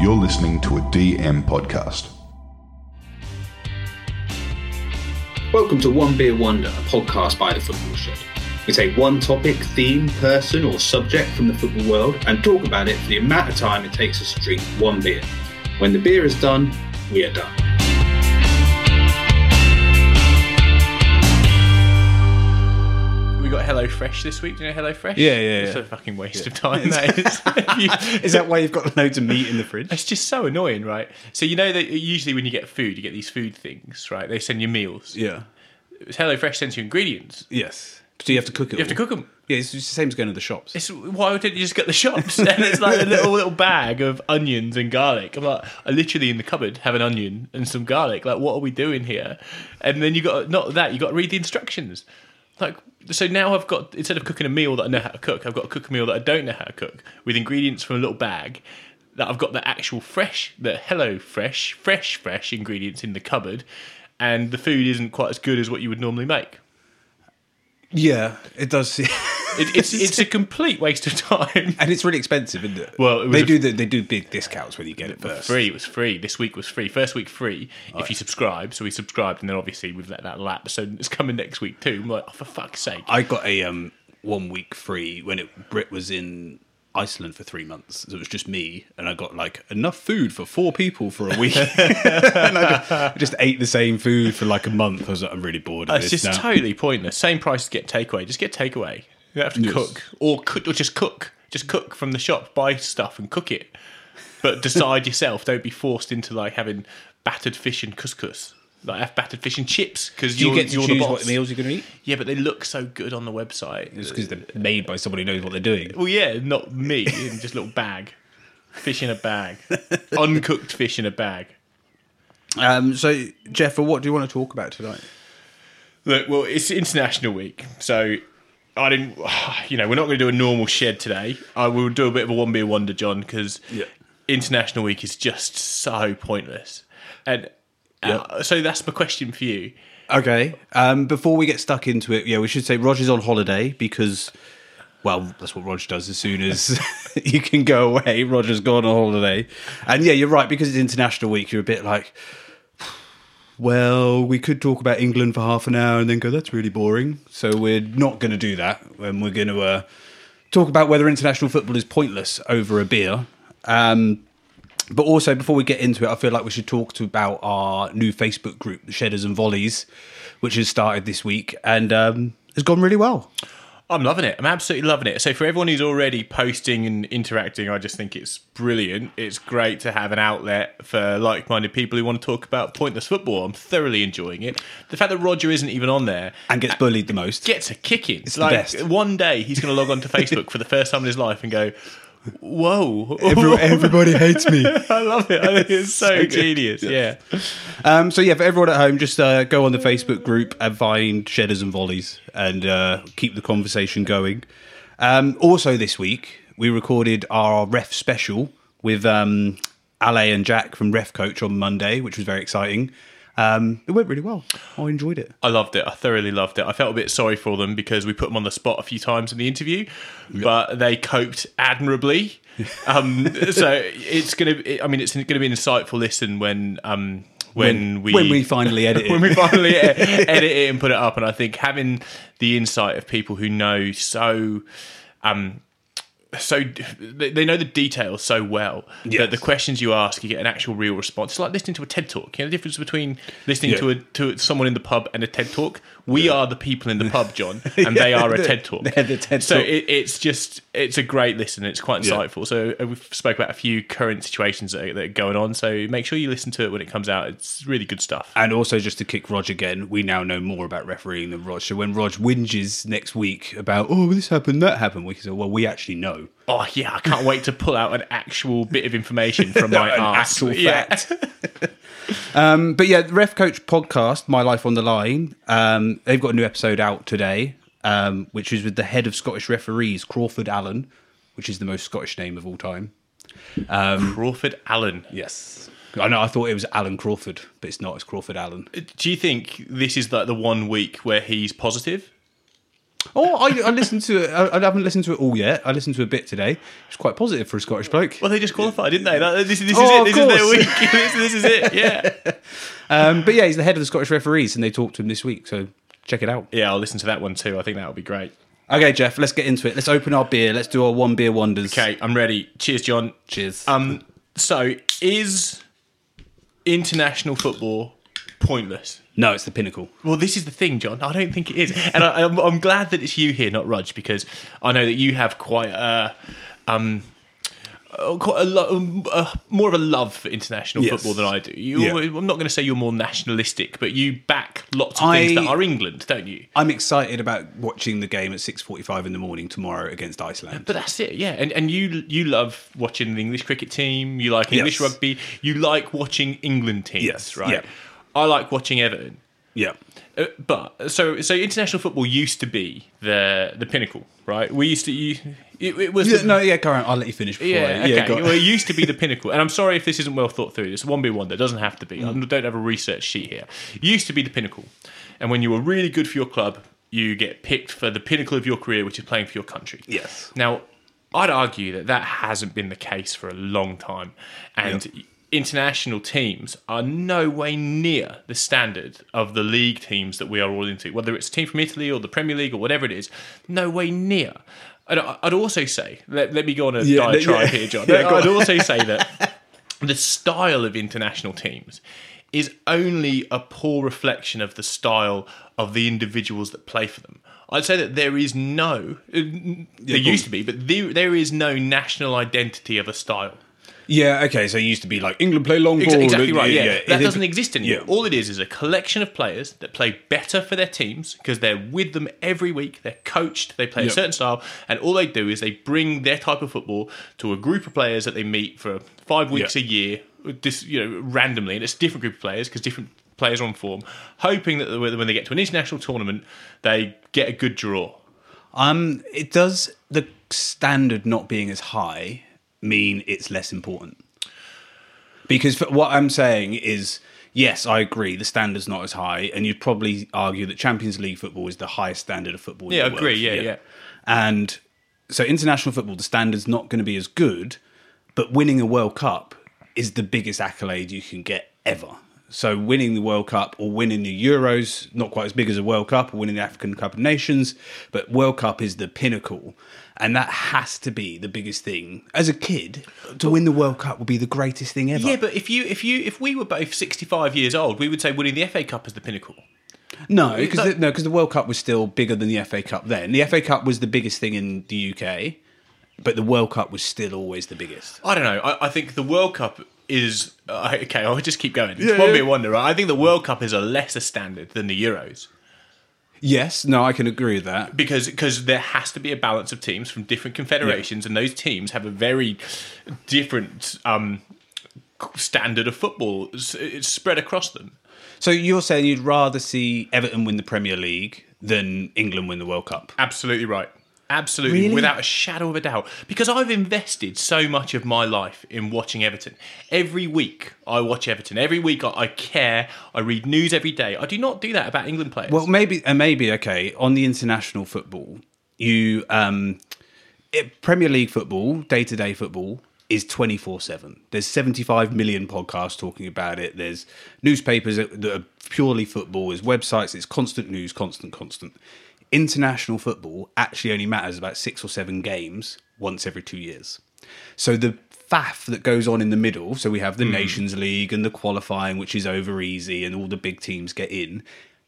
You're listening to a DM podcast. Welcome to One Beer Wonder, a podcast by the Football Shed. We take one topic, theme, person, or subject from the football world and talk about it for the amount of time it takes us to drink one beer. When the beer is done, we are done. We got Hello Fresh this week. Do you know Hello Fresh? Yeah, yeah, It's yeah. a fucking waste of time. That is. You- Is that why you've got loads of meat in the fridge? It's just so annoying, right? So you know that usually when you get food, you get these food things, right? They send you meals. Yeah. Hello Fresh sends you ingredients. Yes. So you have to cook it. You have to cook them. Yeah, it's the same as going to the shops. It's, why didn't you just get the shops? and it's like a little little bag of onions and garlic. I'm like, I literally in the cupboard have an onion and some garlic. Like, what are we doing here? And then you got not that you got to read the instructions. Like, so now I've got instead of cooking a meal that I know how to cook, I've got to cook a meal that I don't know how to cook with ingredients from a little bag. That I've got the actual fresh, the Hello Fresh, fresh, fresh ingredients in the cupboard, and the food isn't quite as good as what you would normally make. yeah, it does. It, it's it's a complete waste of time. and it's really expensive, isn't it? Well, it they a- do the, they do big discounts when you get it first. Free. It was free. This week was free. First week free if you subscribe. So we subscribed, and then obviously we've let that lapse. So it's coming next week too. I'm like, oh, for fuck's sake. I got a um one week free when it Brit was in Iceland for three months. So it was just me, and I got like enough food for four people for a week. and I just, I just ate the same food for like a month. I was like, I'm really bored of It's this just now. totally pointless. Same price to get takeaway. Just get takeaway. You have to Yes. cook or cook or just cook. Just cook from the shop. Buy stuff and cook it. But decide yourself. Don't be forced into like having battered fish and couscous. Like have battered fish and chips because you you're, get to you're the choose boss. what meals you're going to eat? Yeah, but they look so good on the website. It's because they're made by somebody who knows what they're doing. Well, yeah, not me. in just a little bag. Fish in a bag. Uncooked fish in a bag. Um, so, Jeff, what do you want to talk about tonight? Look, well, it's International Week, so I didn't. You know, we're not going to do a normal shed today. I will do a bit of a one beer wonder, John, because Yeah. International Week is just so pointless. And uh, so that's my question for you. Okay. Um, before we get stuck into it, yeah, we should say Roger's on holiday because, well, that's what Roger does as soon as you can go away. Roger's gone on holiday. And yeah, you're right, because it's International Week, you're a bit like, well, we could talk about England for half an hour and then go, that's really boring. So we're not going to do that. And we're going to uh, talk about whether international football is pointless over a beer. Um, but also, before we get into it, I feel like we should talk to about our new Facebook group, the Shedders and Volleys, which has started this week and um, has gone really well. I'm loving it. I'm absolutely loving it. So for everyone who's already posting and interacting, I just think it's brilliant. It's great to have an outlet for like-minded people who want to talk about pointless football. I'm thoroughly enjoying it. The fact that Roger isn't even on there And gets bullied the most. gets a kicking. It's the like best. one day he's going to log on to Facebook for the first time in his life and go, "Whoa, everybody hates me. I love it. I think it's so, So genius." Yeah. Um, so yeah, for everyone at home, just uh, go on the Facebook group and find Shedders and Volleys and uh, keep the conversation going. Um, also, this week we recorded our ref special with um, Ale and Jack from Ref Coach on Monday, which was very exciting. Um, it went really well. I enjoyed it. I loved it. I thoroughly loved it. I felt a bit sorry for them because we put them on the spot a few times in the interview, but they coped admirably. Um, so it's gonna. I mean, it's gonna be an insightful listen when um, when, we when we finally edit it. when we finally e- edit it and put it up. And I think having the insight of people who know so. Um, so they know the details so well that the questions you ask, you get an actual real response. It's like listening to a TED talk. You know the difference between listening Yeah. to a to someone in the pub and a TED talk. We are the people in the pub, John, and they are a TED talk. they're the TED so talk. It, it's just it's a great listen. It's quite Yeah. insightful. So uh, we've spoke about a few current situations that are, that are going on. So make sure you listen to it when it comes out. It's really good stuff. And also, just to kick Rog again, we now know more about refereeing than Rog. So when Rog whinges next week about, oh, this happened, that happened, we can say, well, we actually know. Oh yeah, I can't wait to pull out an actual bit of information from my arse. actual Yeah. Um, but yeah, the Ref Coach podcast, My Life on the Line, um, they've got a new episode out today, um, which is with the head of Scottish referees, Crawford Allan, which is the most Scottish name of all time. Crawford Allan. Yes. I know, I thought it was Alan Crawford, but it's not, it's Crawford Allan. Do you think this is like the one week where he's positive? Oh, I, I listened to it. I, I haven't listened to it all yet. I listened to a bit today. It's quite positive for a Scottish bloke. Well, they just qualified, didn't they? That, this, this Oh, is it. This is their week. this, this is it. Yeah. Um, but yeah, he's the head of the Scottish referees, and they talked to him this week. So check it out. Yeah, I'll listen to that one too. I think that would be great. Okay, Jeff, let's get into it. Let's open our beer. Let's do our one beer wonders. Okay, I'm ready. Cheers, John. Cheers. Um, so is international football pointless? no, it's the pinnacle. Well, this is the thing, John. I don't think it is, and I, I'm, I'm glad that it's you here, not Rudge, because I know that you have quite a, um, uh, quite a lo- um, uh, more of a love for international Yes. football than I do. You, Yeah. I'm not going to say you're more nationalistic, but you back lots of things that are England, don't you? I'm excited about watching the game at 6:45 in the morning tomorrow against Iceland. But that's it, yeah. And and you you love watching the English cricket team. You like English Yes. rugby. You like watching England teams, Yes, right? yeah. I like watching Everton. Yeah. Uh, but so so international football used to be the the pinnacle, right? We used to you, it, it was Yeah, the- no, yeah, go on. I'll let you finish. Before yeah, I, okay. go well, it used to be the pinnacle, and I'm sorry if this isn't well thought through. It's one B one. That doesn't have to be. I don't have a research sheet here. It used to be the pinnacle, and when you were really good for your club, you get picked for the pinnacle of your career, which is playing for your country. Yes. Now, I'd argue that that hasn't been the case for a long time, and international teams are no way near the standard of the league teams that we are all into, whether it's a team from Italy or the Premier League or whatever it is. No way near. And I'd also say, let, let me go on a Yeah, diatribe yeah. here, John. Yeah, I'd also say that the style of international teams is only a poor reflection of the style of the individuals that play for them. I'd say that there is no, uh, there used to be, but there, there is no national identity of a style. Yeah, okay. So it used to be like England play long ball. exactly right. Yeah, that It- doesn't exist anymore. Yeah. All it is is a collection of players that play better for their teams because they're with them every week. They're coached. They play a certain style, and all they do is they bring their type of football to a group of players that they meet for five weeks Yeah. a year, this you know randomly, and it's a different group of players because different players are on form, hoping that when they get to an international tournament, they get a good draw. Um, it does the standard not being as high mean it's less important? Because what I'm saying is, yes, I agree, the standard's not as high, and you'd probably argue that Champions League football is the highest standard of football. in Yeah, the agree, world. yeah, yeah. And so international football, the standard's not going to be as good, but winning a World Cup is the biggest accolade you can get ever. So winning the World Cup or winning the Euros, not quite as big as a World Cup, or winning the African Cup of Nations, but World Cup is the pinnacle. And that has to be the biggest thing. As a kid, to win the World Cup would be the greatest thing ever. Yeah, but if you if you if we were both sixty five years old, we would say winning the FA Cup is the pinnacle. No, because Like- the, no, because the World Cup was still bigger than the FA Cup then. The FA Cup was the biggest thing in the UK, but the World Cup was still always the biggest. I don't know. I, I think the World Cup is uh, okay. I'll just keep going. It's Yeah, one yeah. wonder. Right? I think the World Cup is a lesser standard than the Euros Yes, no, I can agree with that. because because there has to be a balance of teams from different confederations, and those teams have a very different um, standard of football. It's, it's spread across them. So you're saying you'd rather see Everton win the Premier League than England win the World Cup? Absolutely right. Absolutely, Really? without a shadow of a doubt. Because I've invested so much of my life in watching Everton. Every week I watch Everton. Every week I, I care. I read news every day. I do not do that about England players. Well, maybe, and maybe okay on the international football, you um, it, Premier League football, day to day football is twenty four seven. There's seventy five million podcasts talking about it. There's newspapers that that are purely football. There's websites. It's constant news, constant, constant. International football actually only matters about six or seven games once every two years. So the faff that goes on in the middle, so we have the hmm. Nations League and the qualifying, which is over easy, and all the big teams get in.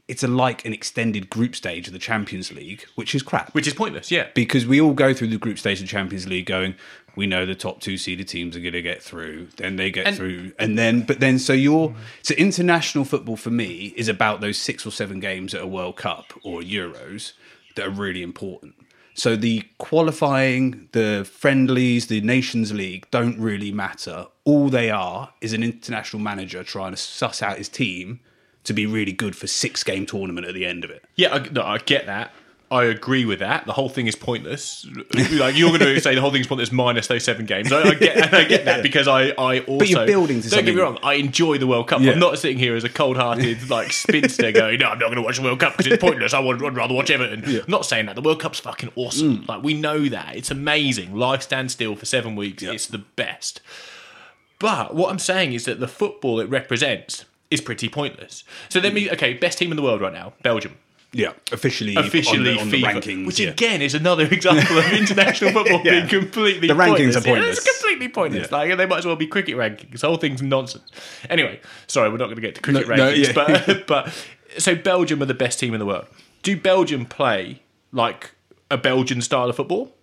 It's a like an extended group stage of the Champions League, which is crap. which is pointless. Yeah. because we all go through the group stage of the Champions League going, we know the top two seeded teams are going to get through, then they get And- through, and then but then so you're so international football for me is about those six or seven games at a World Cup or Euros that are really important. So the qualifying, the friendlies, the Nations League don't really matter. All they are is an international manager trying to suss out his team to be really good for six game tournament at the end of it. Yeah, I, no, I get that. I agree with that. The whole thing is pointless. like you're going to say the whole thing's pointless minus those seven games. I, I get, I get that because I, I also. you're building to Don't get me wrong. I enjoy the World Cup. Yeah. I'm not sitting here as a cold-hearted like spinster going, "No, I'm not going to watch the World Cup because it's pointless. I would I'd rather watch Everton." I'm not saying that. The World Cup's fucking awesome. Mm. Like we know that it's amazing. Life stands still for seven weeks. It's the best. But what I'm saying is that the football it represents is pretty pointless. So let me okay, best team in the world right now, Belgium Yeah, officially, officially on the, on the FIFA, rankings. which yeah. again is another example of international football Yeah. being completely The rankings pointless. are pointless. It's completely pointless. Yeah. Like they might as well be cricket rankings. The whole thing's nonsense. Anyway, sorry, we're not going to get to cricket No, no, rankings, yeah. but but so Belgium are the best team in the world. Do Belgium play like a Belgian style of football?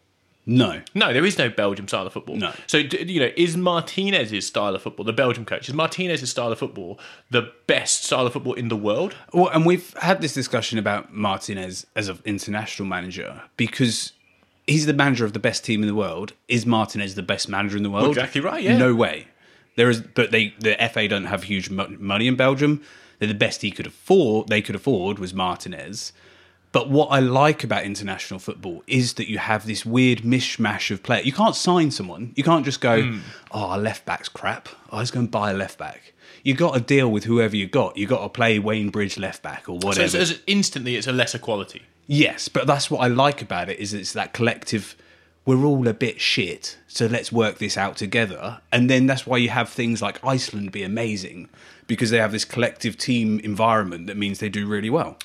No, No, there is no Belgium style of football. No. So, you know, is Martinez's style of football, the Belgium coach, is Martinez's style of football the best style of football in the world? Well, and we've had this discussion about Martinez as an international manager because he's the manager of the best team in the world. Is Martinez the best manager in the world? exactly right, yeah. No way. There is, but they the FA don't have huge money in Belgium. They're the best he could afford. They could afford was Martinez. But what I like about international football is that you have this weird mishmash of players. You can't sign someone. You can't just go, Hmm. "Oh, our left back's crap. I was going to buy a left back." You got to deal with whoever you got. You got to play Wayne Bridge left back or So whatever. it's, it's instantly, it's a lesser quality. Yes, but that's what I like about it is it's that collective. We're all a bit shit, so let's work this out together. And then that's why you have things like Iceland be amazing because they have this collective team environment that means they do really well.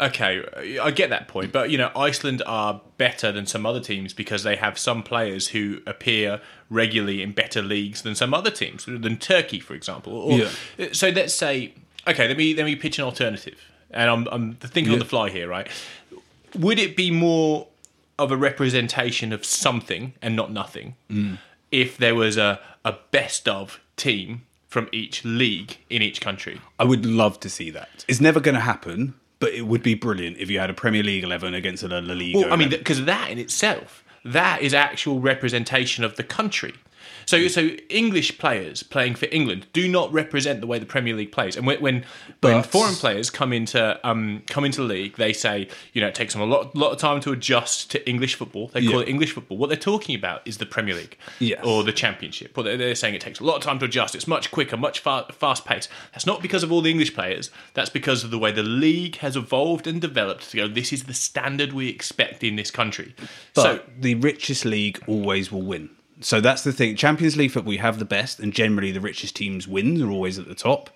Okay, I get that point, but you know, Iceland are better than some other teams because they have some players who appear regularly in better leagues than some other teams, than Turkey, for example. Or, Yeah. So let's say, okay, let me let me pitch an alternative, and I'm I'm thinking on the fly here, right? Would it be more of a representation of something and not nothing mm. if there was a a best of team from each league in each country? I would love to see that. It's never going to happen, but it would be brilliant if you had a Premier League 11 against a La Liga. Well, I mean, 11. because that in itself, that is actual representation of the country. So, so English players playing for England do not represent the way the Premier League plays. And when when, when foreign players come into um, come into the league, they say you know it takes them a lot lot of time to adjust to English football. They call Yeah. it English football. What they're talking about is the Premier League Yes. or the Championship. What they're, they're saying it takes a lot of time to adjust. It's much quicker, much fa- fast paced. That's not because of all the English players. That's because of the way the league has evolved and developed to go. This is the standard we expect in this country. But so the richest league always will win. So that's the thing. Champions League football, we have the best, and generally the richest teams win. They're always at the top.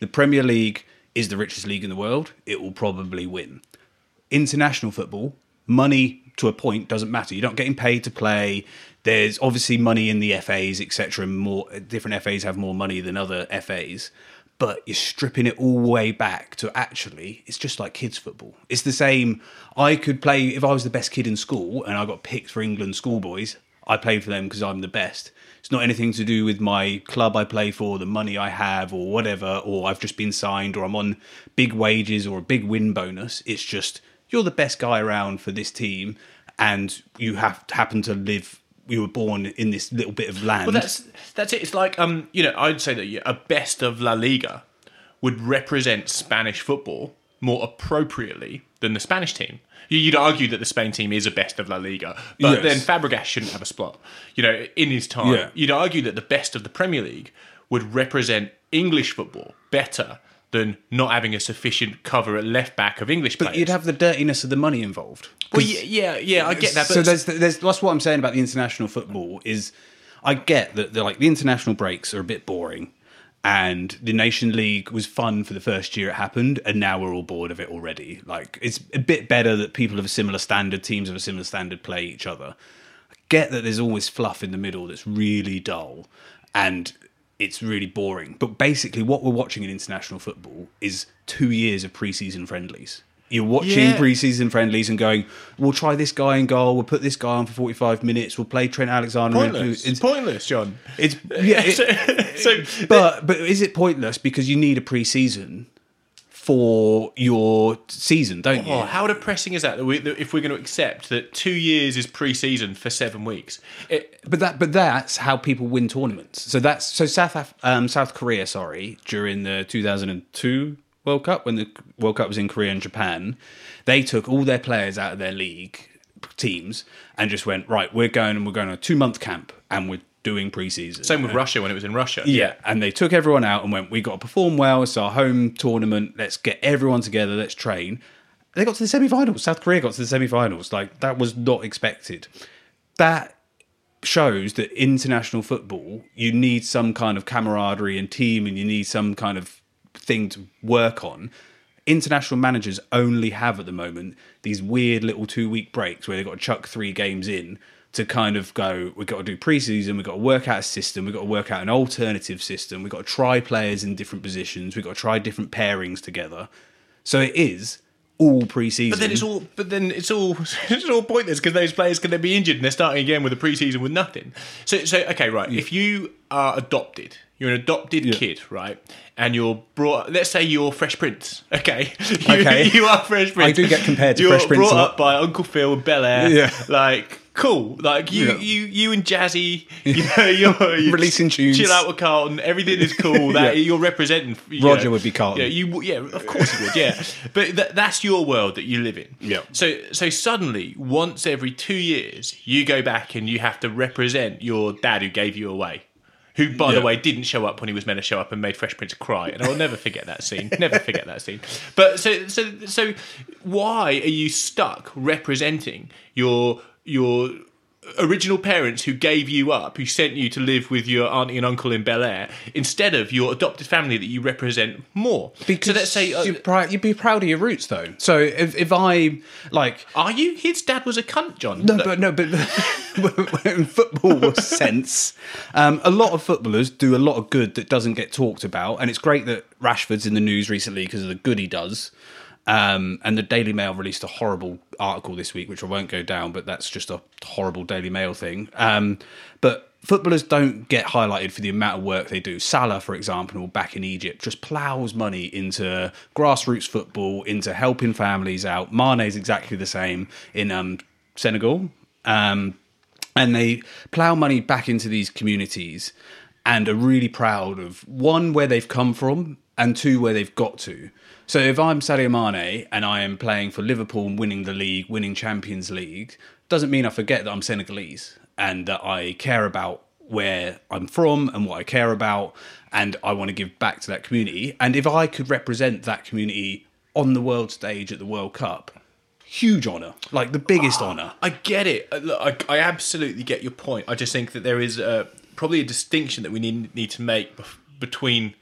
The Premier League is the richest league in the world. It will probably win. International football, money to a point doesn't matter. You're not getting paid to play. There's obviously money in the FAs, etc. More different FAs have more money than other FAs, but you're stripping it all the way back to actually it's just like kids football. It's the same. I could play if I was the best kid in school and I got picked for England schoolboys. I play for them because I'm the best. It's not anything to do with my club I play for, the money I have, or whatever, or I've just been signed, or I'm on big wages or a big win bonus. It's just you're the best guy around for this team, and you have happen to live. You were born in this little bit of land. Well, that's that's it. It's like um, you know, I'd say that a best of La Liga would represent Spanish football more appropriately than the Spanish team. You- You'd argue that the Spain team is a best of La Liga, but Yes. then Fabregas shouldn't have a spot. You know, in his time, Yeah. you'd argue that the best of the Premier League would represent English football better than not having a sufficient cover at left back of English players. but you'd have the dirtiness of the money involved. well, yeah, yeah, yeah, I get that. But so there's, there's that's what I'm saying about the international football is I get that like the international breaks are a bit boring and the nation league was fun for the first year it happened and now we're all bored of it already. Like it's a bit better that people of a similar standard teams of a similar standard play each other. I get that there's always fluff in the middle that's really dull and it's really boring but basically what we're watching in international football is 2 years of preseason friendlies you're watching Yeah. pre-season friendlies and going, we'll try this guy in goal, we'll put this guy on for 45 minutes, we'll play Trent Alexander. in- pointless. It's, pointless, John. it's yeah, it- so, but but is it pointless because you need a pre-season for your season, don't you? Oh, how depressing is that? that, we, that if we're going to accept that two years is pre-season for seven weeks, it, But that but that's how people win tournaments. So that's so South Af- um, South Korea, sorry, during the 2002 World Cup when the World Cup was in Korea and Japan. They took all their players out of their league teams and just went right. We're going and we're going on a two month camp and we're doing preseason. Same with Russia when it was in Russia. Yeah, and they took everyone out and went, "We got to perform well. It's our home tournament. Let's get everyone together. Let's train." They got to the semi-finals. South Korea got to the semi-finals. Like that was not expected. That shows that international football, you need some kind of camaraderie and team, and you need some kind of thing to work on. International managers only have at the moment these weird little two-week breaks where they've got to chuck three games in to kind of go, we've got to do preseason, we've got to work out a system, we've got to work out an alternative system, we've got to try players in different positions, we've got to try different pairings together. So it is all preseason. But then it's all. But then it's all. It's all pointless because those players can then be injured and they're starting again with a preseason with nothing. So, so okay, right. If you are adopted, you're an adopted kid, right? And you're brought. Let's say you're Fresh Prince. Okay. You, Okay. You are Fresh Prince. I do get compared to you're Fresh Prince Brought a lot. up by Uncle Phil and Bel Air. Yeah. Like. Cool, like you, Yeah. you, you and Jazzy, you know, you're, you Releasing tunes. Chill out with Carlton. Everything is cool. That Yeah. you're representing. you Roger know. would be Carlton. Yeah, you, yeah, of course he would. Yeah, but th- that's your world that you live in. Yeah. So so suddenly, once every two years, you go back and you have to represent your dad who gave you away. Who, by the way, didn't show up when he was meant to show up and made Fresh Prince cry, and I'll never forget that scene. Never forget that scene. But so, so, so, why are you stuck representing your your original parents who gave you up, who sent you to live with your auntie and uncle in Bel Air, instead of your adopted family that you represent more? so let's say, uh, you're proud, you'd be proud of your roots, though. So if, if I like, are you? His dad was a cunt, John. no, but no, but in football sense, um, a lot of footballers do a lot of good that doesn't get talked about, and it's great that Rashford's in the news recently because of the good he does. Um, and the Daily Mail released a horrible article this week, which I won't go down, but that's just a horrible Daily Mail thing. Um, but footballers don't get highlighted for the amount of work they do. Salah, for example, back in Egypt, just plows money into grassroots football, into helping families out. Mane's exactly the same in um, Senegal. Um, and they plow money back into these communities and are really proud of one where they've come from and two where they've got to. So if I'm Sadio Mane and I am playing for Liverpool and winning the league, winning Champions League, doesn't mean I forget that I'm Senegalese and that I care about where I'm from and what I care about and I want to give back to that community. And if I could represent that community on the world stage at the World Cup, huge honour, like the biggest honour. I get it. Uh, Look, I, I absolutely get your point. I just think that there is uh, probably a distinction that we need need to make between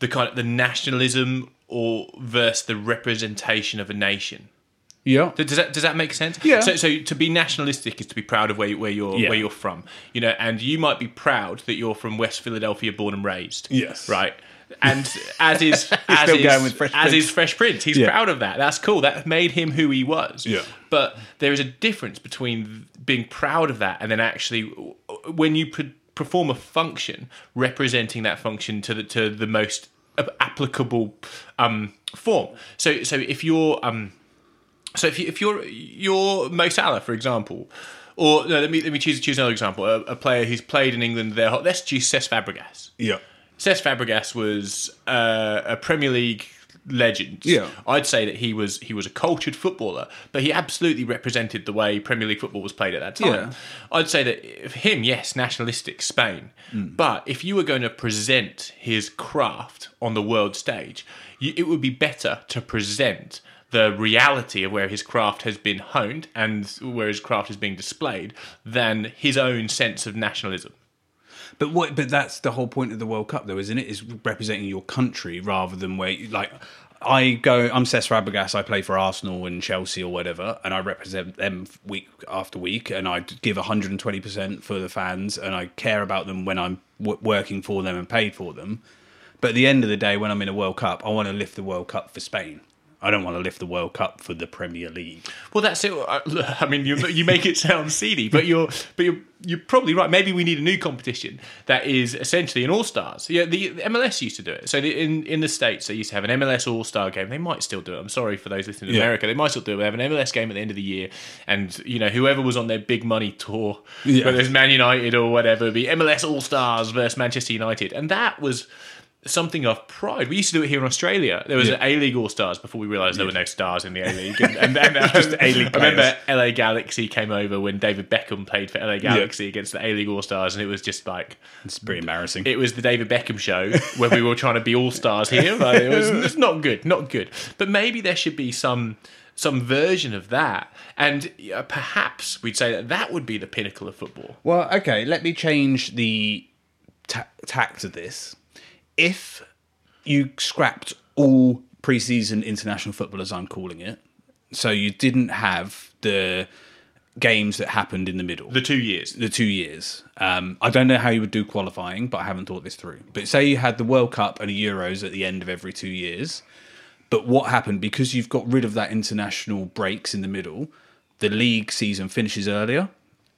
the kind of the nationalism or versus the representation of a nation. Yeah. Does that does that make sense? Yeah. So, so to be nationalistic is to be proud of where where you're Yeah. where you're from, you know, and you might be proud that you're from West Philadelphia, born and raised. Yes. Right. And as is as is, going with Fresh as is Fresh Prince, he's Yeah. proud of that. That's cool. That made him who he was. Yeah. But there is a difference between being proud of that and then actually when you pre- perform a function representing that function to the to the most applicable um, form. So so if you're um, so if, you, if you're you're Mo Salah, for example, or no, let me let me choose choose another example. A, a player who's played in England. Their whole- let's choose Cesc Fabregas. Yeah. Cesc Fabregas was uh, a Premier League legend. Yeah. I'd say that he was he was a cultured footballer, but he absolutely represented the way Premier League football was played at that time. Yeah. I'd say that for him, yes, nationalistic Spain, hmm. but if you were going to present his craft on the world stage, you, it would be better to present the reality of where his craft has been honed and where his craft is being displayed than his own sense of nationalism. But what? But that's the whole point of the World Cup, though, isn't it? Is representing your country rather than where, you- like, I go. I'm Cesc Fabregas. I play for Arsenal and Chelsea or whatever, and I represent them week after week, and I give 120 percent for the fans, and I care about them when I'm w- working for them and paid for them. But at the end of the day, when I'm in a World Cup, I want to lift the World Cup for Spain. I don't want to lift the World Cup for the Premier League. Well, that's it. I mean, you, you make it sound seedy, but you're but you're you're probably right. Maybe we need a new competition that is essentially an all stars. Yeah, the, the MLS used to do it. So the, in in the states, they used to have an MLS All Star game. They might still do it. I'm sorry for those listening to Yeah. America. They might still do it. They have an MLS game at the end of the year, and you know whoever was on their big money tour, Yeah. whether it's Man United or whatever, it'd be MLS All Stars versus Manchester United, and that was something of pride. We used to do it here in Australia. There was Yeah. an A League All Stars before we realised there were no stars in the A League. And, and, and Just A-League I remember. LA Galaxy came over when David Beckham played for LA Galaxy against the A League All Stars, and it was just like It's pretty embarrassing. it was the David Beckham show when we were trying to be all stars here. Like, it was it's not good, not good. But maybe there should be some some version of that, and uh, perhaps we'd say that that would be the pinnacle of football. Well, okay, let me change the ta- tact of this. If you scrapped all preseason international football, as I'm calling it, so you didn't have the games that happened in the middle, The two years. the two years. Um, I don't know how you would do qualifying, but I haven't thought this through. But say you had the World Cup and the Euros at the end of every two years. But what happened because you've got rid of that international breaks in the middle? The league season finishes earlier,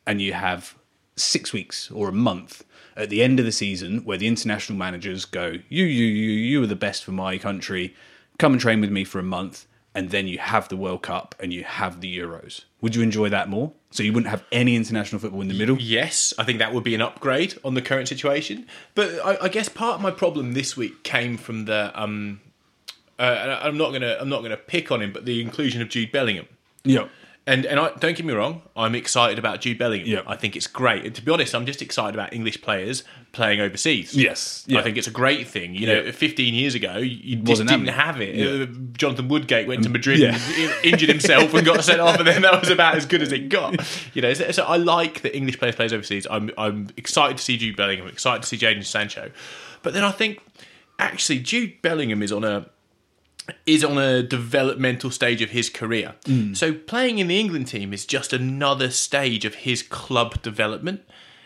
and you have six weeks or a month at the end of the season where the international managers go, "You, you, you, you are the best for my country. Come and train with me for a month." And then you have the World Cup and you have the Euros. Would you enjoy that more? So you wouldn't have any international football in the middle. Yes, I think that would be an upgrade on the current situation. But I, I guess part of my problem this week came from the um, uh, I'm not gonna I'm not gonna pick on him, but the inclusion of Jude Bellingham. Yeah. And and I, don't get me wrong, I'm excited about Jude Bellingham. Yeah. I think it's great. And to be honest, I'm just excited about English players playing overseas. Yes, I think it's a great thing. You know, Yeah. 15 years ago, you just didn't happening. have it. Yeah. Uh, Jonathan Woodgate went to Madrid yeah. and injured himself and got sent off, and then that was about as good as it got. You know, so, so I like that English players plays overseas. I'm I'm excited to see Jude Bellingham. I'm excited to see Jadon Sancho. But then I think actually Jude Bellingham is on a is on a developmental stage of his career. So playing in the England team is just another stage of his club development.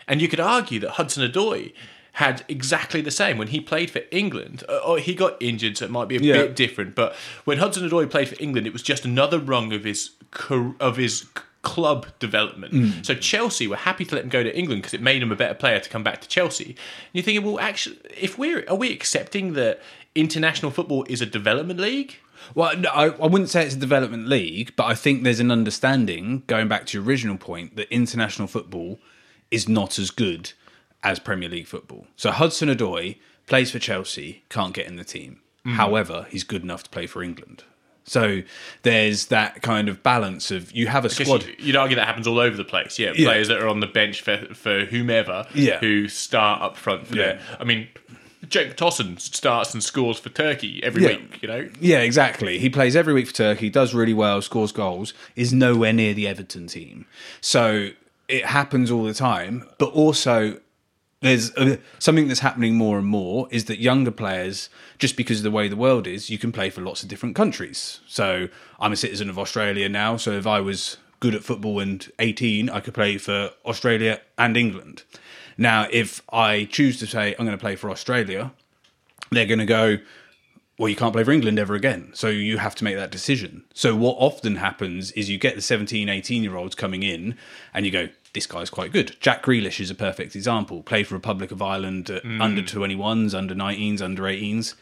And you could argue that Hudson Odoi had exactly the same when he played for England. Uh, Oh, he got injured, so it might be a Yeah. bit different. But when Hudson Odoi played for England, it was just another rung of his of his club development. So Chelsea were happy to let him go to England because it made him a better player to come back to Chelsea. And you're thinking, well, actually, if we're are we accepting that international football is a development league? Well, no, I, I wouldn't say it's a development league, but I think there's an understanding, going back to your original point, that international football is not as good as Premier League football. So Hudson Odoi plays for Chelsea, can't get in the team. Mm-hmm. However, he's good enough to play for England. So there's that kind of balance of you have a squad. you, you'd argue that happens all over the place. Yeah, Yeah. players that are on the bench for, for whomever Yeah. who start up front for Yeah. their. I mean, Cenk Tosun starts and scores for Turkey every Yeah. week, you know? Yeah, exactly. He plays every week for Turkey, does really well, scores goals, is nowhere near the Everton team. So it happens all the time. But also, there's uh, something that's happening more and more is that younger players, just because of the way the world is, you can play for lots of different countries. So I'm a citizen of Australia now. So if I was good at football and 18, I could play for Australia and England. Now, if I choose to say I'm going to play for Australia, they're going to go, well, you can't play for England ever again. So you have to make that decision. So what often happens is you get the 17, 18 year olds coming in and you go, this guy's quite good. Jack Grealish is a perfect example. Played for Republic of Ireland at under 21s, under 19s, under 18s.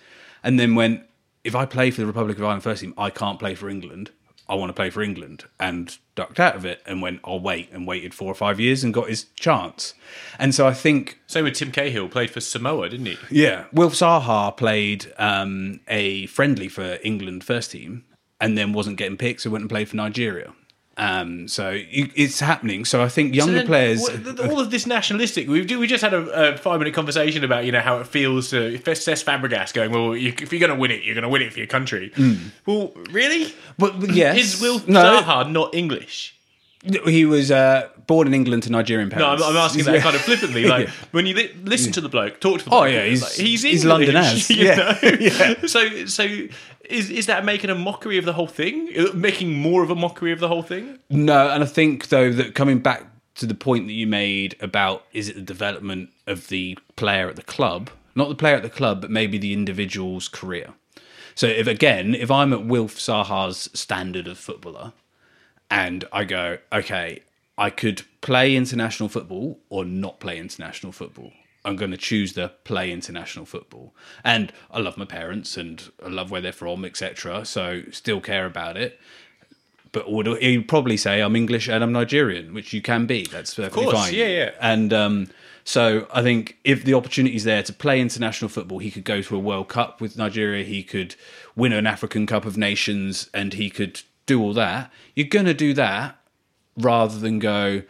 And then when, if I play for the Republic of Ireland first team, I can't play for England. I want to play for England and ducked out of it and went, I'll wait and waited four or five years and got his chance. And so I think Same with Tim Cahill, played for Samoa, didn't he? yeah, Wilf Zaha played um, a friendly for England first team, and then wasn't getting picked, so went and played for Nigeria. Um, so it's happening. So I think younger So then, players. all of this nationalistic. We we just had a, a five minute conversation about you know how it feels to Cesc Fabregas going well. You, if you're going to win it, you're going to win it for your country. Well, really? but, but yes, Is Will no, Zaha not English? He was uh, born in England to Nigerian No, parents. I'm, I'm asking that kind of flippantly. Like when you li- listen to the bloke, talk to the Oh, bloke. yeah, he's- like, he's he's English, London as. you Yeah. know? Yeah. So so is is that making a mockery of the whole thing? Uh, Making more of a mockery of the whole thing? No, and I think though that coming back to the point that you made about is it the development of the player at the club, not the player at the club, but maybe the individual's career. So if again, if I'm at Wilf Zaha's standard of footballer, and I go, okay, I could play international football or not play international football. I'm going to choose the play international football. And I love my parents and I love where they're from, etc. So still care about it But would he'd probably say I'm English and I'm Nigerian, which you can be. That's perfectly course, fine. yeah, yeah. And um, so I think if the opportunity's there to play international football, he could go to a World Cup with Nigeria. He could win an African Cup of Nations, and he could do all that. You're going to do that rather than go.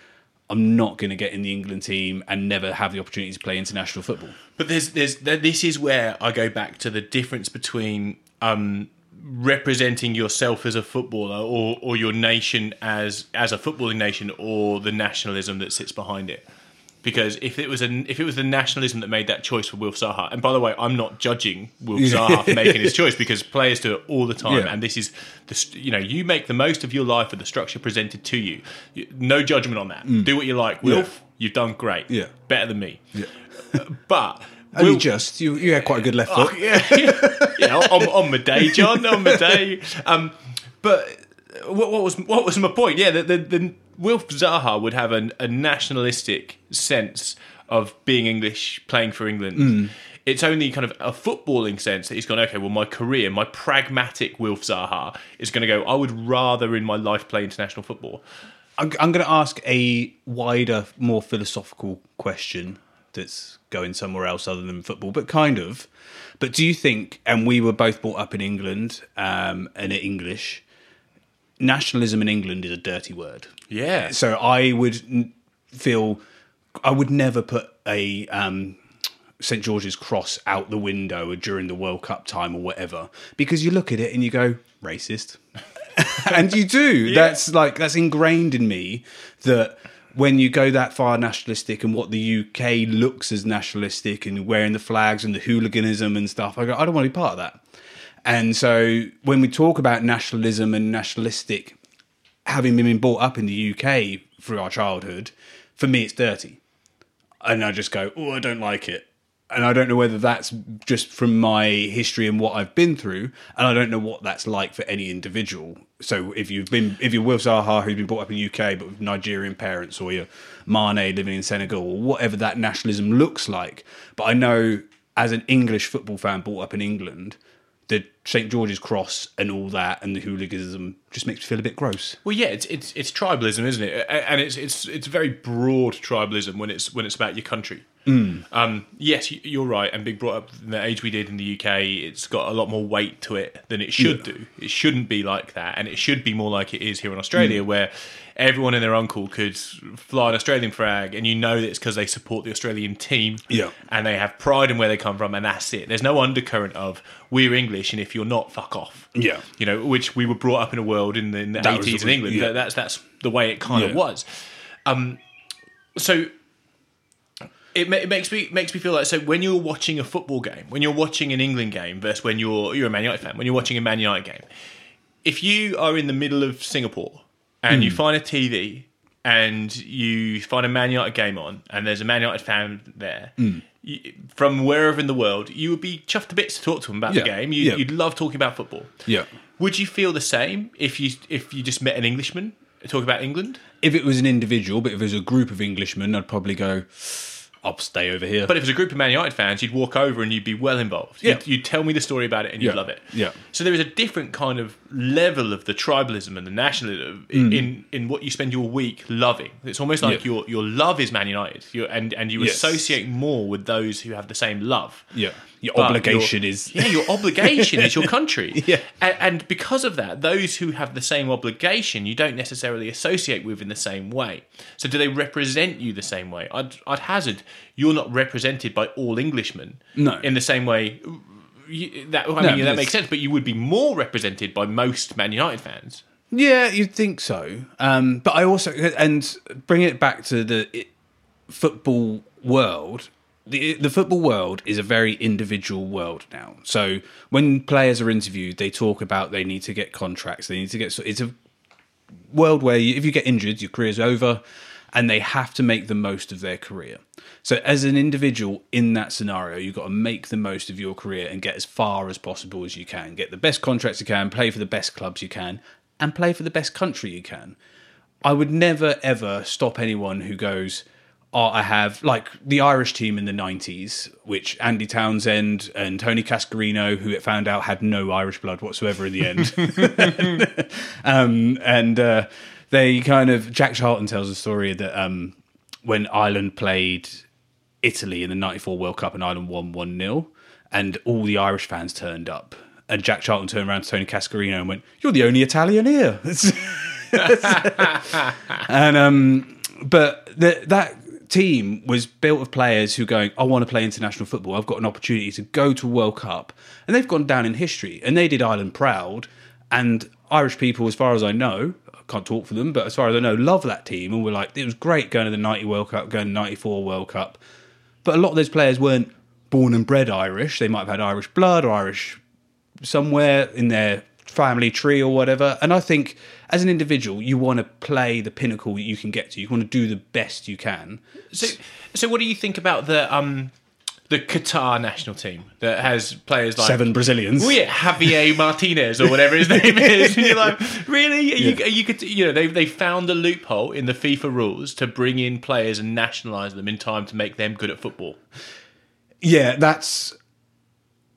I'm not going to get in the England team and never have the opportunity to play international football. But there's there's this is where I go back to the difference between um, representing yourself as a footballer or or your nation as as a footballing nation or the nationalism that sits behind it. Because if it was an if it was the nationalism that made that choice for Wilf Zaha, and by the way, I'm not judging Wilf Zaha for making his choice because players do it all the time, Yeah. and this is the you know you make the most of your life with the structure presented to you. No judgment on that. Do what you like, Wilf. You've done great. Mm. Yeah. better than me. Yeah, but Only Wil- just you. You had quite a good left foot. Oh, yeah, yeah, yeah on, on my day, John, on my day. Um, but what, what was what was my point? Yeah, the, the, the Wilf Zaha would have an, a nationalistic sense of being English, playing for England. It's only kind of a footballing sense that he's gone. Okay, well, my career, my pragmatic Wilf Zaha is going to go. I would rather in my life play international football. I'm, I'm going to ask a wider, more philosophical question that's going somewhere else other than football, but kind of. But do you think, and we were both brought up in England um, and in English, nationalism in England is a dirty word. Yeah, So I would feel, I would never put a um, St George's Cross out the window during the World Cup time or whatever, because you look at it and you go, racist. and you do. That's like that's ingrained in me that when you go that far nationalistic and what the UK looks as nationalistic and wearing the flags and the hooliganism and stuff, I go, I don't want to be part of that. And so when we talk about nationalism and nationalistic, having been brought up in the UK through our childhood, for me it's dirty. And I just go, oh, I don't like it. And I don't know whether that's just from my history and what I've been through, and I don't know what that's like for any individual. So if you've been, if you're Will Zaha who's been brought up in the UK but with Nigerian parents, or you're Mane living in Senegal, or whatever that nationalism looks like, but I know as an English football fan brought up in England, the St George's Cross and all that and the hooliganism just makes me feel a bit gross. Well, yeah, it's it's it's tribalism, isn't it? And it's it's it's very broad tribalism when it's when it's about your country. Um, yes, you're right. And being brought up in the age we did in the UK, it's got a lot more weight to it than it should do. It shouldn't be like that, and it should be more like it is here in Australia, where everyone and their uncle could fly an Australian flag, and you know that it's because they support the Australian team, Yeah. and they have pride in where they come from, and that's it. There's no undercurrent of we're English, and if you're not, fuck off. Yeah. you know, which we were brought up in a world in the, in the That was 80s the- in England. yeah. That, that's that's the way it kind of was. Um, so it, it makes me makes me feel like so when you're watching a football game, when you're watching an England game versus when you're you're a Man United fan, when you're watching a Man United game, if you are in the middle of Singapore and Hmm. you find a TV and you find a Man United game on and there's a Man United fan there. Hmm. you- From wherever in the world, you would be chuffed to bits to talk to them about Yeah, the game. You, yeah. You'd love talking about football. Yeah. Would you feel the same if you if you just met an Englishman talk about England? If it was an individual, but if it was a group of Englishmen, I'd probably go, I'll stay over here. But if it's a group of Man United fans, you'd walk over and you'd be well involved. Yeah. You'd, you'd tell me the story about it and you'd Yeah. love it. Yeah. So there is a different kind of level of the tribalism and the nationalism in, in, in what you spend your week loving. It's almost like Mm. Yeah. your your love is Man United, you and and you Yes. associate more with those who have the same love. yeah. Your But obligation your- is. yeah your obligation is your country Yeah. and, and because of that those who have the same obligation you don't necessarily associate with in the same way so do they represent you the same way i'd, I'd hazard you're not represented by all englishmen No. in the same way you, that, I No, mean, that makes sense, but you would be more represented by most Man United fans. Yeah, you'd think so. Um, but I also and bring it back to the football world. The, the football world is a very individual world now. So when players are interviewed, they talk about they need to get contracts. They need to get. so It's a world where you, if you get injured, your career's over, and they have to make the most of their career. So as an individual in that scenario, you've got to make the most of your career and get as far as possible as you can. Get the best contracts you can, play for the best clubs you can, and play for the best country you can. I would never ever stop anyone who goes, I have like the Irish team in the '90s, which Andy Townsend and Tony Cascarino, who it found out had no Irish blood whatsoever in the end, um, and uh, they kind of Jack Charlton tells a story that um, when Ireland played Italy in the '94 World Cup and Ireland won one 0 and all the Irish fans turned up. And Jack Charlton turned around to Tony Cascarino and went, "You're the only Italian here." and um, but the, that team was built of players who going, I want to play international football. I've got an opportunity to go to World Cup, and they've gone down in history. And they did Ireland proud. And Irish people, as far as I know, I can't talk for them, but as far as I know, love that team. And we're like, it was great going to the '90 World Cup, going to '94 World Cup. But a lot of those players weren't born and bred Irish. They might have had Irish blood or Irish somewhere in their family tree or whatever. And I think as an individual, you want to play the pinnacle that you can get to. You want to do the best you can. So, so what do you think about the um the Qatar national team that has players like Seven Brazilians. Well, yeah, Javier Martinez or whatever his name is. And you're like, really? Are you, are you could, you know, they they found a loophole in the FIFA rules to bring in players and nationalise them in time to make them good at football. Yeah, that's.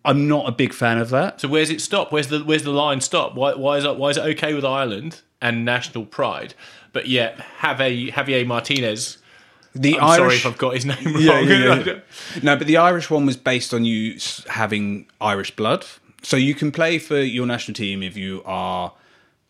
I'm not a big fan of that. So where's it stop? Where's the where's the line stop? Why why is it why is it okay with Ireland and national pride, but yet have a Javier Martinez? The I'm sorry if I've got his name wrong. Yeah, yeah, yeah. no, but the Irish one was based on you having Irish blood. So you can play for your national team if you are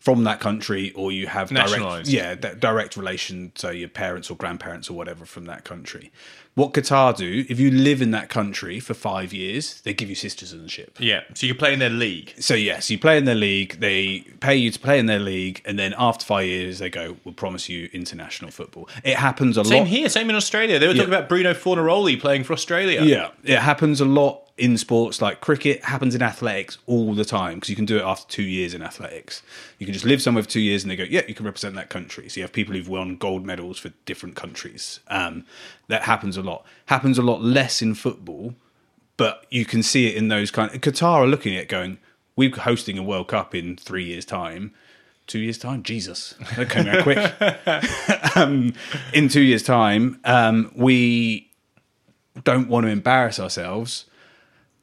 from that country or you have direct, yeah, that direct relation to your parents or grandparents or whatever from that country. What Qatar do, if you live in that country for five years, they give you citizenship. yeah, so you play in their league. So yes, you play in their league. They pay you to play in their league, and then after five years, they go, "We'll promise you international football." It happens a lot. Same here, same in Australia. They were talking about Bruno Fornaroli playing for Australia. Yeah, it happens a lot in sports like cricket. Happens in athletics all the time because you can do it after two years in athletics. You can just live somewhere for two years and they go, "Yeah, you can represent that country." So you have people who've won gold medals for different countries. Um, that happens a lot. Happens a lot less in football, but you can see it in those kind. Qatar are looking at it going, "We're hosting a World Cup in three years' time." Two years' time, Jesus, that came out quick. um, in two years' time, um, we don't want to embarrass ourselves.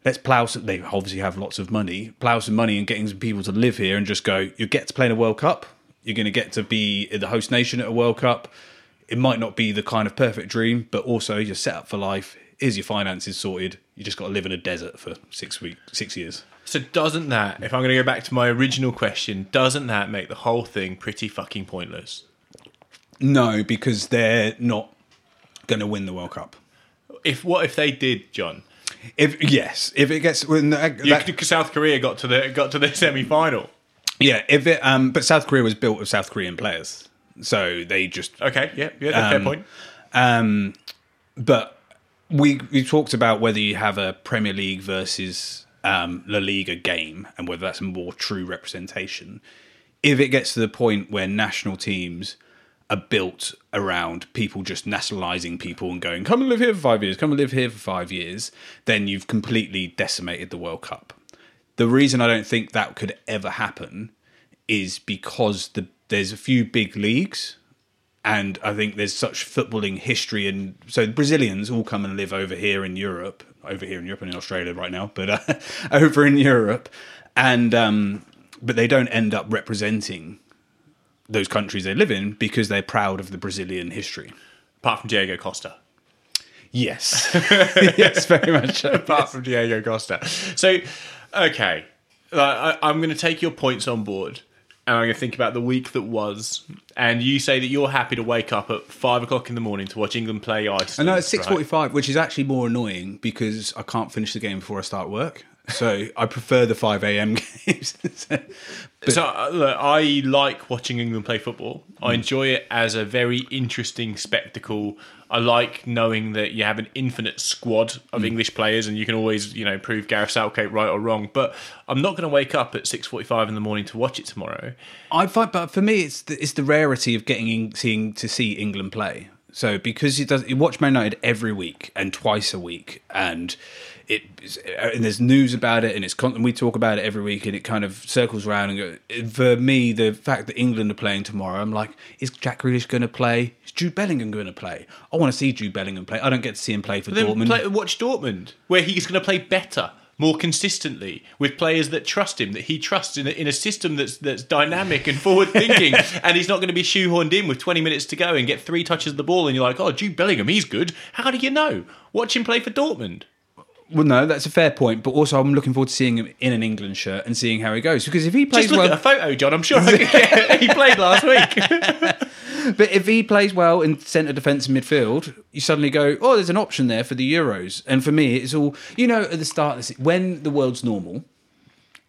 Let's plough. Some, they obviously have lots of money. Plough some money and getting some people to live here and just go. You get to play in a World Cup. You're going to get to be the host nation at a World Cup. It might not be the kind of perfect dream, but also you're set up for life. is your finances sorted. You just got to live in a desert for six weeks, six years. So doesn't that, if I'm going to go back to my original question, doesn't that make the whole thing pretty fucking pointless? No, because they're not going to win the World Cup. If what if they did, John? If yes, if it gets when that, You, that- South Korea got to the got to the semi final. yeah, if it um, but South Korea was built of South Korean players, so they just Okay, yeah, yeah, that's fair Um, point. Um, but we we talked about whether you have a Premier League versus um, La Liga game and whether that's a more true representation. If it gets to the point where national teams are built around people just nationalising people and going, come and live here for five years, come and live here for five years, then you've completely decimated the World Cup. The reason I don't think that could ever happen is because the, there's a few big leagues and I think there's such footballing history, and so Brazilians all come and live over here in Europe, over here in Europe and in Australia right now, but uh, over in Europe, and um, but they don't end up representing those countries they live in because they're proud of the Brazilian history. Apart from Diego Costa. Yes, yes, very much. so. Apart from Diego Costa. So, okay, I, I- I'm going to take your points on board, and I'm going to think about the week that was. And you say that you're happy to wake up at five o'clock in the morning to watch England play I Iceland. know it's six forty-five, right? which is actually more annoying because I can't finish the game before I start work. So I prefer the five a.m. games. So uh, look, I like watching England play football. I enjoy it as a very interesting spectacle. I like knowing that you have an infinite squad of English players, and you can always, you know, prove Gareth Southgate right or wrong. But I'm not going to wake up at six forty-five in the morning to watch it tomorrow. I find, but for me, it's the, it's the rarity of getting in, seeing to see England play. So because he does, you watch Man United every week and twice a week, and it and there's news about it, and it's con- and we talk about it every week, and it kind of circles around. And go, for me, the fact that England are playing tomorrow, I'm like, is Jack Grealish going to play? Is Jude Bellingham going to play? I want to see Jude Bellingham play. I don't get to see him play for Dortmund. play, watch Dortmund, where he's going to play better, more consistently, with players that trust him, that he trusts in a, in a system that's that's dynamic and forward thinking, and he's not going to be shoehorned in with 20 minutes to go and get three touches of the ball, and you're like, oh, Jude Bellingham, he's good. How do you know? Watch him play for Dortmund. Well, no, that's a fair point, but also I'm looking forward to seeing him in an England shirt and seeing how he goes. Because if he plays Just look well, at a photo, John. I'm sure he played last week. But if he plays well in centre defence and midfield, you suddenly go, oh, there's an option there for the Euros. And for me, it's all, you know, at the start, this, when the world's normal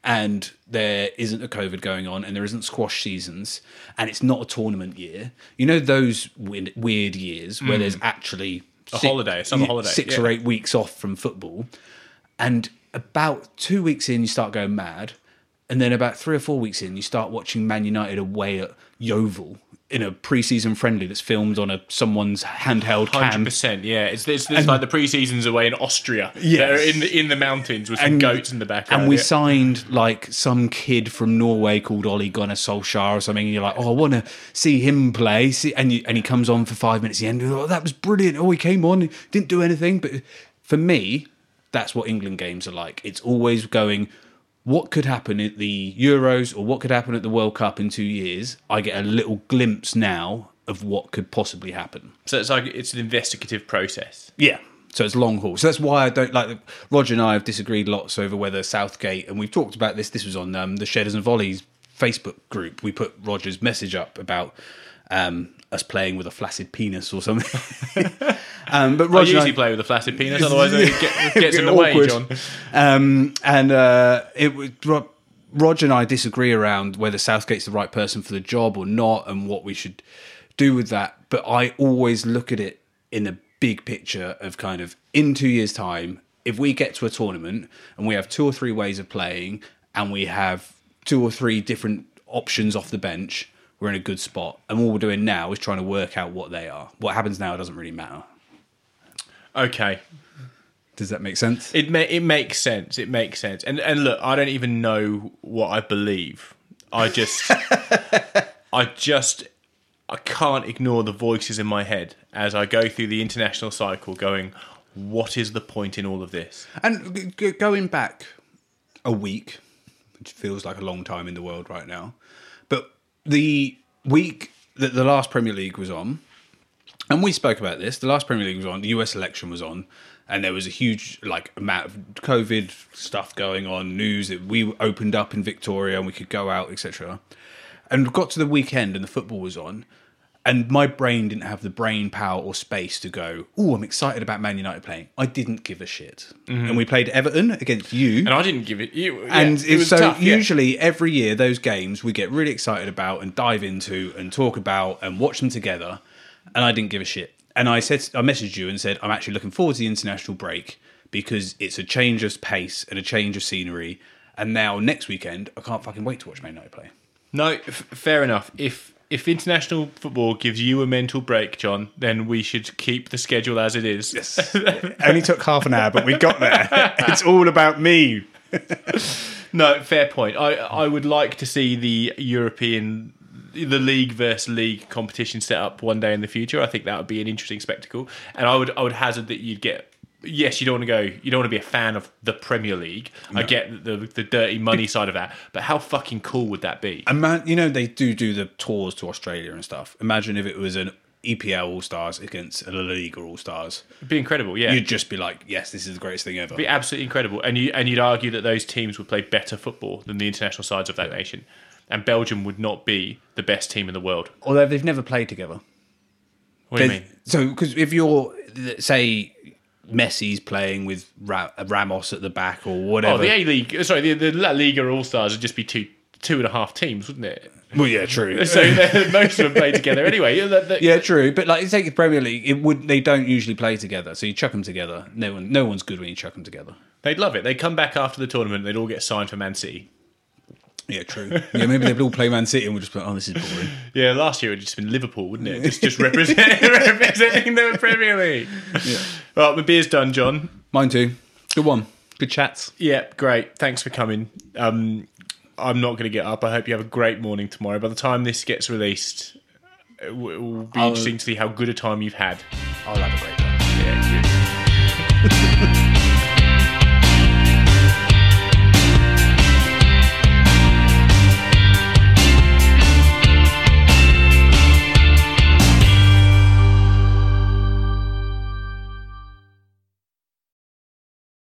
and there isn't a COVID going on and there isn't squash seasons and it's not a tournament year, you know, those weird, weird years where hmm. there's actually A holiday, a summer holiday, six yeah. or eight weeks off from football. And about two weeks in, you start going mad. And then about three or four weeks in, you start watching Man United away at Yeovil in a pre-season friendly that's filmed on a someone's handheld Hundred cam. percent, yeah. It's, it's, it's like the pre-seasons away in Austria. Yeah, They're in the in the mountains with some And- goats in the background. And we yeah. signed like some kid from Norway called Ole Gunnar Solskjaer or something. And you're like, oh, I want to see him play. See, and you, and he comes on for five minutes at the end. Oh, that was brilliant. Oh, he came on, didn't do anything. But for me, that's what England games are like. It's always going. What could happen at the Euros or what could happen at the World Cup in two years? I get a little glimpse now of what could possibly happen. so it's like it's an investigative process. Yeah. So it's long haul. So that's why I don't like. Roger and I have disagreed lots over whether Southgate, and we've talked about this. This was on um, the Shedders and Volleys Facebook group. We put Roger's message up about um, us playing with a flaccid penis or something. um, but I Roger, usually and play with a flaccid penis, otherwise it get, gets in the way, Awkward. John. Um, and uh, it was Roger and I disagree around whether Southgate's the right person for the job or not, and what we should do with that. But I always look at it in the big picture of kind of in two years' time, if we get to a tournament and we have two or three ways of playing, and we have two or three different options off the bench. We're in a good spot, and all we're doing now is trying to work out what they are. What happens now doesn't really matter. Okay, Does that make sense? it ma- it makes sense. It makes sense. And and look, I don't even know what I believe. I just, I just, I can't ignore the voices in my head as I go through the international cycle, going, "What is the point in all of this?" And g- g- going back a week, which feels like a long time in the world right now, the week that the last Premier League was on, and we spoke about this, the last Premier League was on, the US election was on, and there was a huge like amount of COVID stuff going on, news that we opened up in Victoria and we could go out, etc. And got to the weekend and the football was on. And my brain didn't have the brain power or space to go, oh, I'm excited about Man United playing. I didn't give a shit. Mm-hmm. And we played Everton against you. And I didn't give it. You, yeah, and it was so tough. yeah. usually every year those games we get really excited about and dive into and talk about and watch them together. And I didn't give a shit. And I said I messaged you and said I'm actually looking forward to the international break because it's a change of pace and a change of scenery. And now next weekend I can't fucking wait to watch Man United play. No, f- fair enough. If if international football gives you a mental break, John, then we should keep the schedule as it is. Yes. Only took half an hour, but we got there. it's all about me. No, fair point. I I would like to see the European the league versus league competition set up one day in the future. I think that would be an interesting spectacle. And I would I would hazard that you'd get yes, you don't want to go you don't want to be a fan of the Premier League. I get the the dirty money side of that, but how fucking cool would that be? And man, you know they do do the tours to Australia and stuff. Imagine if it was an EPL All Stars against a La Liga All Stars. It'd be incredible, yeah. You'd just be like, "Yes, this is the greatest thing ever." be absolutely incredible. And you and you'd argue that those teams would play better football than the international sides of that nation. And Belgium would not be the best team in the world. Although they've never played together. What do you mean? So, because if you're say Messi's playing with Ra- Ramos at the back or oh, whatever, Oh, the A League, sorry, the, the La Liga All Stars would just be two two and a half teams, wouldn't it? well, yeah, true. So most of them play together anyway. That- that- yeah, true. But like, take the Premier League, it would they don't usually play together. So you chuck them together. No one, no one's good when you chuck them together. They'd love it. They'd come back after the tournament. They'd all get signed for Man City. Yeah, true. yeah, maybe they'd all play Man City and we'll just be, like, oh, this is boring. Yeah, last year it would just been Liverpool, wouldn't it? Just just represent, representing the Premier League. Yeah. Well, my beer's done, John. Mine too. Good one. Good chats. Yeah, great. Thanks for coming. Um, I'm not going to get up. I hope you have a great morning tomorrow. By the time this gets released, it will be I'll- interesting to see how good a time you've had. I'll have a great one. Yeah.